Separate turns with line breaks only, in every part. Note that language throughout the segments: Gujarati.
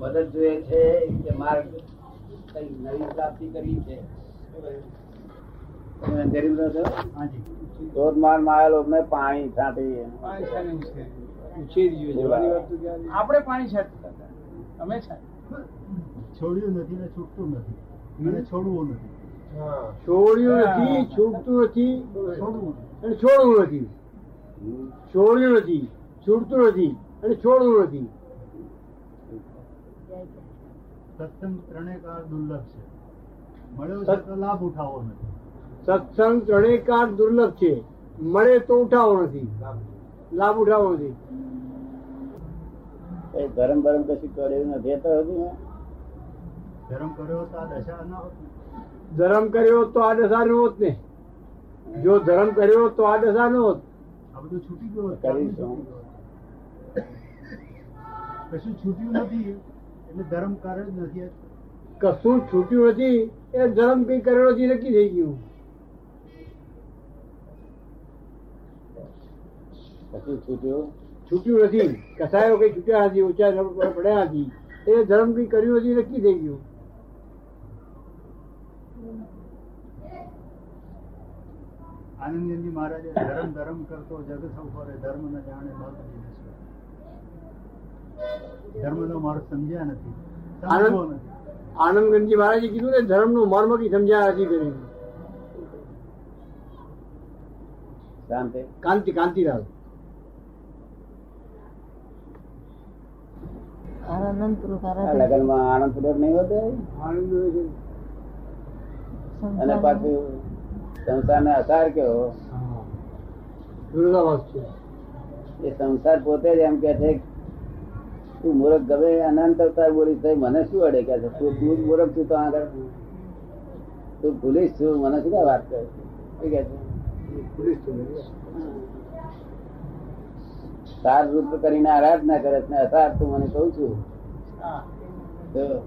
મદદ જોઈએ છે કે માર્ગ કઈ નવી પ્રાપ્તિ છે. રહો છો? માર પાણી છાંટી ક્યારે?
આપણે પાણી છાંટતા હતા. અમે
છોડ્યું નથી ને છૂટતું નથી. અને છોડવું નથી.
છોડ્યું નથી છૂટતું નથી.
છોડવું
અને છોડવું નથી. છોડ્યું નથી છૂટતું નથી. અને છોડવું નથી.
સત્સંગ ત્રણેકાર દુર્લભ છે. મળ્યો તો લાભ ઉઠાવવો નથી.
સત્સંગ ત્રણેકાર દુર્લભ છે. મળે તો ઉઠાવો નથી. લાભ ઉઠાવો નથી.
એ ધર્મ બરમ કશું કર્યું નથી. એ તો હતું ને.
ધર્મ કર્યો તો આ દશા ના હોત
ધરમ કર્યો તો આ દશા ન હોત ને. જો ધર્મ કર્યો તો આ દશા ન હોત.
આ બધું છૂટી ગયું.
કરીશું.
કશું છૂટ્યું નથી એટલે ધર્મ કાર્ય જ નથી
કશું છૂટ્યું નથી એ ધર્મ કઈ કરેલો નથી નક્કી થઈ ગયું.
કશું છૂટ્યું?
છૂટ્યું નથી. કસાયો કઈ છૂટ્યા નથી ઓછા પડ્યા નથી. એ ધર્મ કઈ કર્યું નથી નક્કી થઈ ગયું.
આનંદજી મહારાજે ધર્મ ધર્મ કરતો જગત ઉપર ધર્મ ન જાણે. ધર્મનો માર્ગ સમજ્યા નથી. સમજવો
આનંદ-
નથી.
મહારાજે કીધું ને ધર્મનું મર્મ કઈ સમજ્યા નથી કર્યું
શાંતિ.
કાંતિ કાંતિલાલ.
આનંદ પૂર્વક
આ
આરાધન.
લગ્નમાં આનંદ પૂર્વક નહીં હોતો?
આનંદ હોય છે.
અને
સંસારમાં
પાછું સંસારને અસાર
કયો?
એ સંસાર પોતે જ એમ કે છે તું મૂર્ખ ગમે અનંત અવતાર બોલીશ તો મને શું અડે કે છે? તું તું જ મૂર્ખ છું તો આગળ? તું ભૂલીશ છું? મને શું કાંઈ વાત કરે? છે? શું કે છે?
પોલીસ તો નહીં.
સાર રૂપ કરીને આરાધના કરે છે ને અસાર તું મને કહું છું.
હા.
તો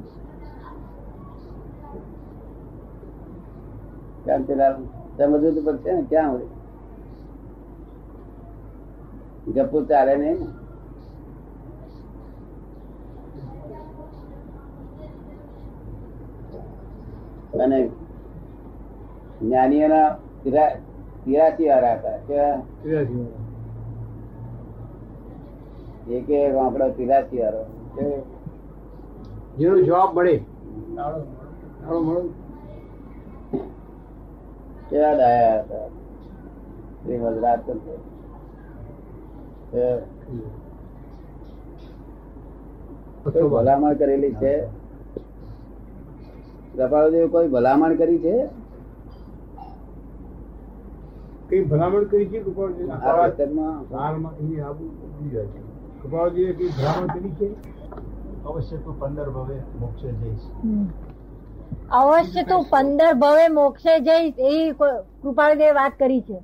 શાંતિલાલ સમજવું તો પડશે ને? ક્યાં હોય? ગપ્પુ ચાલે નહીં ને? અને જ્ઞાનીઓના તિરા- તિરાસી વાળા હતા કેવા એક એક આંકડો તિરાસી વાળો
જેનો જવાબ મળે.
કેવા ડાયા હતા. એ વજરાત ભલામણ કરેલી છે. કૃપાળુદેવ કોઈ ભલામણ કરી છે?
કઈ ભલામણ કરી છે કૃપાળજીએ કઈ ભલામણ કરી છે?
અવશ્ય તું પંદર ભવે મોક્ષે જઈશ.
અવશ્ય તું પંદર ભવે મોક્ષે જઈશ એ કો- વાત કરી છે.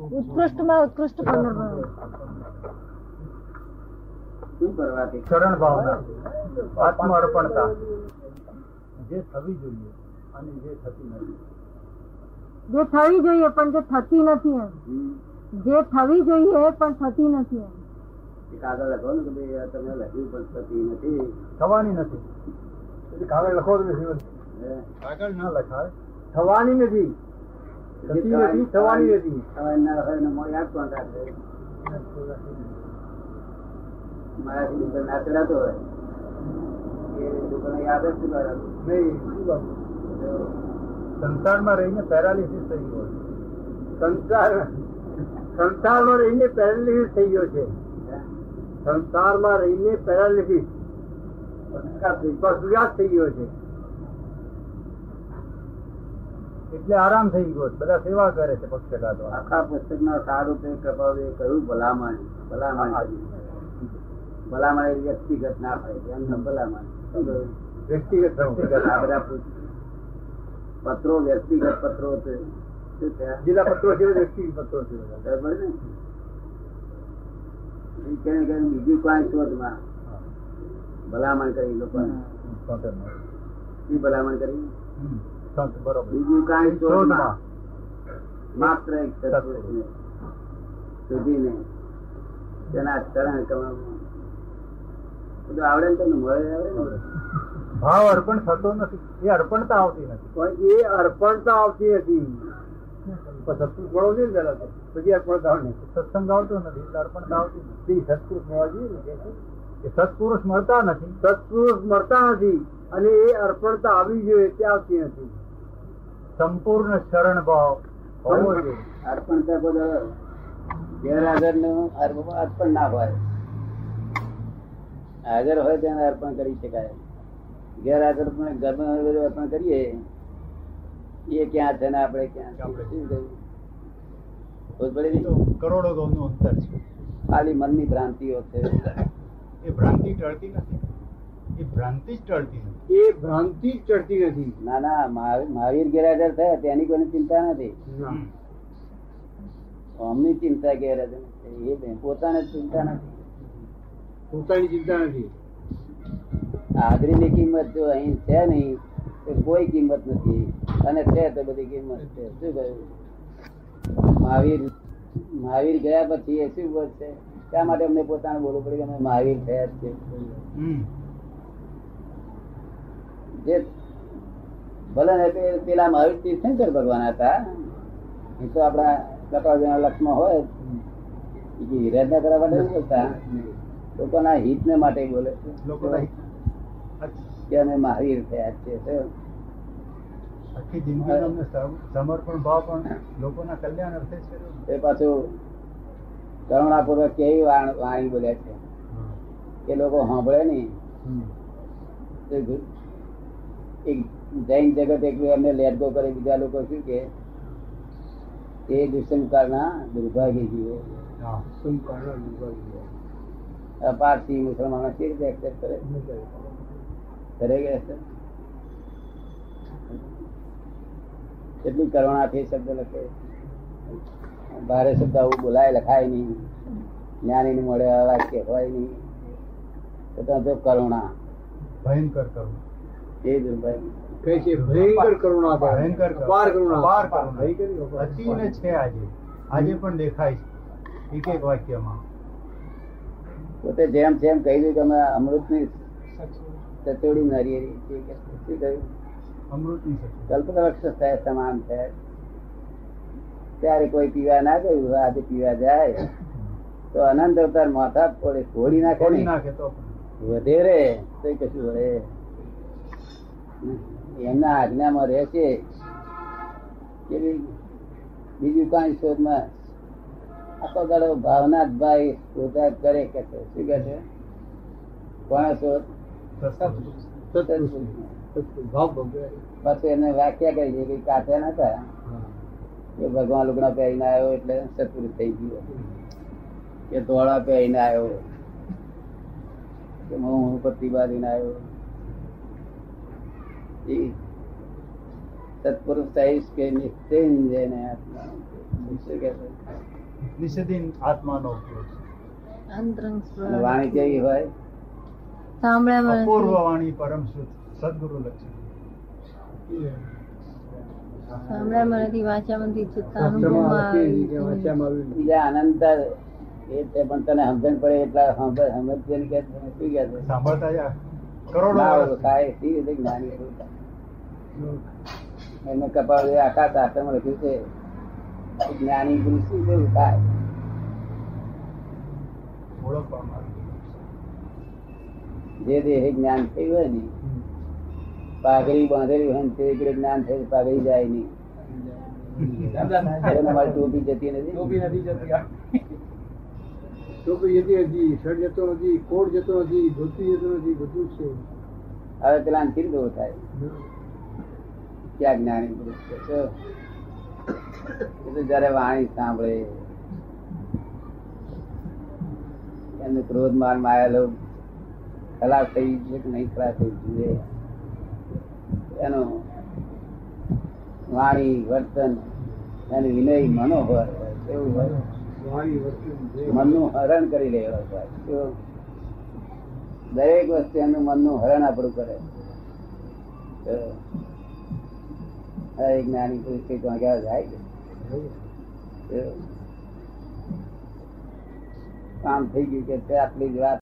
ઉત્કૃષ્ટમાં
ઉત્કૃષ્ટમાં ઉત્કૃષ્ટ પંદર ભવે.
શું કરવાથી
શરણ ભાવના. આત્મઅર્પણતા. જે થવી જોઈએ અને જે થતી નથી.
જે થવી જોઈએ પણ જે થતી નથી એમ. જે થવી જોઈએ પણ થતી નથી એમ.
કાગળ લખો ને કે ભાઈ તમે લખ્યું પણ થતી નથી.
થવાની નથી.
કાગળ લખો નથી
કાગળ ના લખાય.
થવાની નથી. થતી નથી થવાની નથી.
હવે ના લખાય ને યાદ કોણ રાખે? મારાથી ના ચડાતો હોય.
સંસારમાં રહીને પેરાલિસિસ થઈ ગયો
સંસાર સંસારમાં રહીને પેરાલિસિસ થઈ ગયો છે. સંસારમાં રહીને પેરાલિસિસ. પશુઘાત થઈ ગયો. છે.
એટલે આરામ થઈ ગયો બધા સેવા કરે છે પક્ષઘાત
આખા પુસ્તકના સારૂપે કપાવે કહ્યું ભલામણ. ભલામણ. ભલામણ વ્યક્તિગત ના થાય એમના ભલામણ?
વ્યક્તિગત
પત્રો વ્યક્તિગત પત્રો છે.
જિલ્લા પત્રો છે વ્યક્તિગત પત્રો છે.
બરાબર ને? બીજી કોઈ શોધમાં ભલામણ કરી લોકો ભલામણ કરી? બીજું કાંઈ શોધમાં માત્ર એક સુધી ને તેના ચરણ કમળમાં બધું આવડે ને તમને મળે આવડે ને
ભાવ અર્પણ થતો નથી. એ અર્પણતા આવતી નથી.
પણ એ અર્પણતા આવતી હતી. સત્પુરુષ મળવો જોઈએ પેલા તો. પછી અર્પણતા આવે
સત્સંગ આવતો નથી એટલે અર્પણતા આવતી નથી.
સત્પુરુષ મળવા જોઈએ ને
સત્પુરુષ મળતા નથી.
સત્પુરુષ મળતા નથી અને એ અર્પણતા આવી જોઈએ તે આવતી નથી.
સંપૂર્ણ શરણ ભાવ હોવો જોઈએ.
અર્પણ તો બધો ગેરહાજરનું અર્પણ ના હોય. હાજર હોય તેને અર્પણ કરી શકાય. ગેરહાજર પણ ગમે એ અર્પણ કરીએ એ ક્યાં છે ને આપણે ક્યાં. શું?
કરોડો ગૌનું અંતર છે.
ખાલી મનની ભ્રાંતિઓ છે.
એ ભ્રાંતિ ટળતી નથી. એ ભ્રાંતિ જ ટળતી નથી.
એ ભ્રાંતિ જ ચડતી નથી.
ના ના મહા- મહાવીર ગેરહાજર થયા તેની કોઈ ચિંતા નથી.
ના.
અમની ચિંતા ગેરહાજર. એ પોતાને જ ચિંતા નથી.
પોતાની ચિંતા નથી.
હાજરીની કિંમત જો અહીં છે નહીં તો કોઈ કિંમત નથી. અને છે તો બધી કિંમત છે. શું કહ્યું? મહાવીર મહાવીર ગયા પછી એ શું બોલશે? ત્યાં માટે અમને પોતાને બોલવું પડે કે અમે મહાવીર થયા છે? જે ભલે ને પેલા મહાવીર તીર્થંકર ભગવાન હતા. એ તો આપણા કપાળના લક્ષમાં હોય. એ કે વિરાજના કરવા માટે નથી બોલતા. લોકોના હિતને માટે બોલે છે. અને મહાવીર થયા છે
આખી જિંદગીનો સમર્પણ ભાવ પણ લોકોના કલ્યાણ અર્થે જ
એ પાછું કરુણાપૂર્વક કેવી વાણી બોલ્યા છે. એ લોકો સાંભળે નહીં. એક જૈન જગત એક એમને લેટ ગો કરે બીજા લોકો શું કે? એ દુષ્મકાળના દુર્ભાગ્ય જીવો
હા.
શું કારણ વિભાગીય.
આ પારસી મુસલમાનો કેવી રીતે એક્સેપ્ટ કરે કરે કે accept? કેટલી કરુણાથી શબ્દ લખે ભારે શબ્દ આવું બોલાય લખાય નહીં જ્ઞાની ને મળે આ વાક્ય હોય નહીં તો ત્યાં જો કરુણા
ભયંકર કરવું
એ દુર્ભાગ્ય
કહે છે ભયંકર કરુણા કરે.
ભયંકર કરુણા.
અપાર કરુણા
અપાર કરુણા.
ભયંકર અપાર.
અતિને છે આજે આજે પણ દેખાય છે એક એક વાક્યમાં
પોતે જેમ જેમ કહી દઉં કે અમે અમૃતની ચતોડી નારી શું કહ્યું? કલ્પવૃક્ષ થાય તમામ છે. ત્યારે કોઈ પીવા ના ગયું આજે પીવા જાય. તો અનંત અવતાર માથા પડે ખોડી નાખે ને
નાખે તો પણ.
વધેરે તો કશું વળે. એમના આજ્ઞામાં રહે છે કે બીજું કાંઈ શોધમાં આખો દાડો ભાવના જ ભાઈ પૂજા કરે કે છે. શું કે છે? કોણ
ભગવાન.
પછી એને વ્યાખ્યા કરી છે કે કાચા નતા. કે ભગવાન લુગડા પહેરીને આવ્યો એટલે સત્પુરુષ થઈ ગયો. કે ધોળા પહેરીને આવ્યો. કે હું પત્તી બાંધીને આવ્યો. એ સત્પુરુષ થઈશ કે નિશ્ચય ને આત્મા. શું કે છે?
નિષેધીન આત્માનો ઉપયોગ.
વાણી કેવી હોય?
સાંભળ્યા
અપૂર્વ વાણી પરમ શુદ્ધ. સદગુરુ
સાંભળ્યા.
બીજા એ પણ તને સમજણ પડે એટલા કે શું
સાંભળતા જા. કરોડો
ના સી રીતે જ્ઞાની એમને કપાળ આખા શાસ્ત્રમાં લખ્યું છે. જ્ઞાની પુરુષ શું કેવું થાય? જે દેહ જ્ઞાન થયું હોય ને પાઘડી બાંધેલી હોય ને તે એકડે જ્ઞાન થયું પાઘડી જાય નહીં. અમારી ટોપી જતી નથી.
ટોપી જતી. હતી શર્ટ જતો નથી કોટ જતો નથી ધોતી જતો નથી બધું જ છે.
હવે પેલા અંતિમ દોર થાય ક્યાં જ્ઞાની પુરુષ છે? જયારે વાણી સાંભળે એમને ક્રોધ માર માયેલો ખલાસ થઈ છે કે નહીં ખલાસ થઈ જુએ એનો વાણી, વર્તન અને વિનય મનોહર એવું હોય. મનનું હરણ કરી લેવા. દરેક વસ્તુ એનું મનનું હરણ આપણું કરે. જ્ઞાની પુરુષ કઈ ગયા જાય કામ થઈ ગયું કે આટલી જ વાત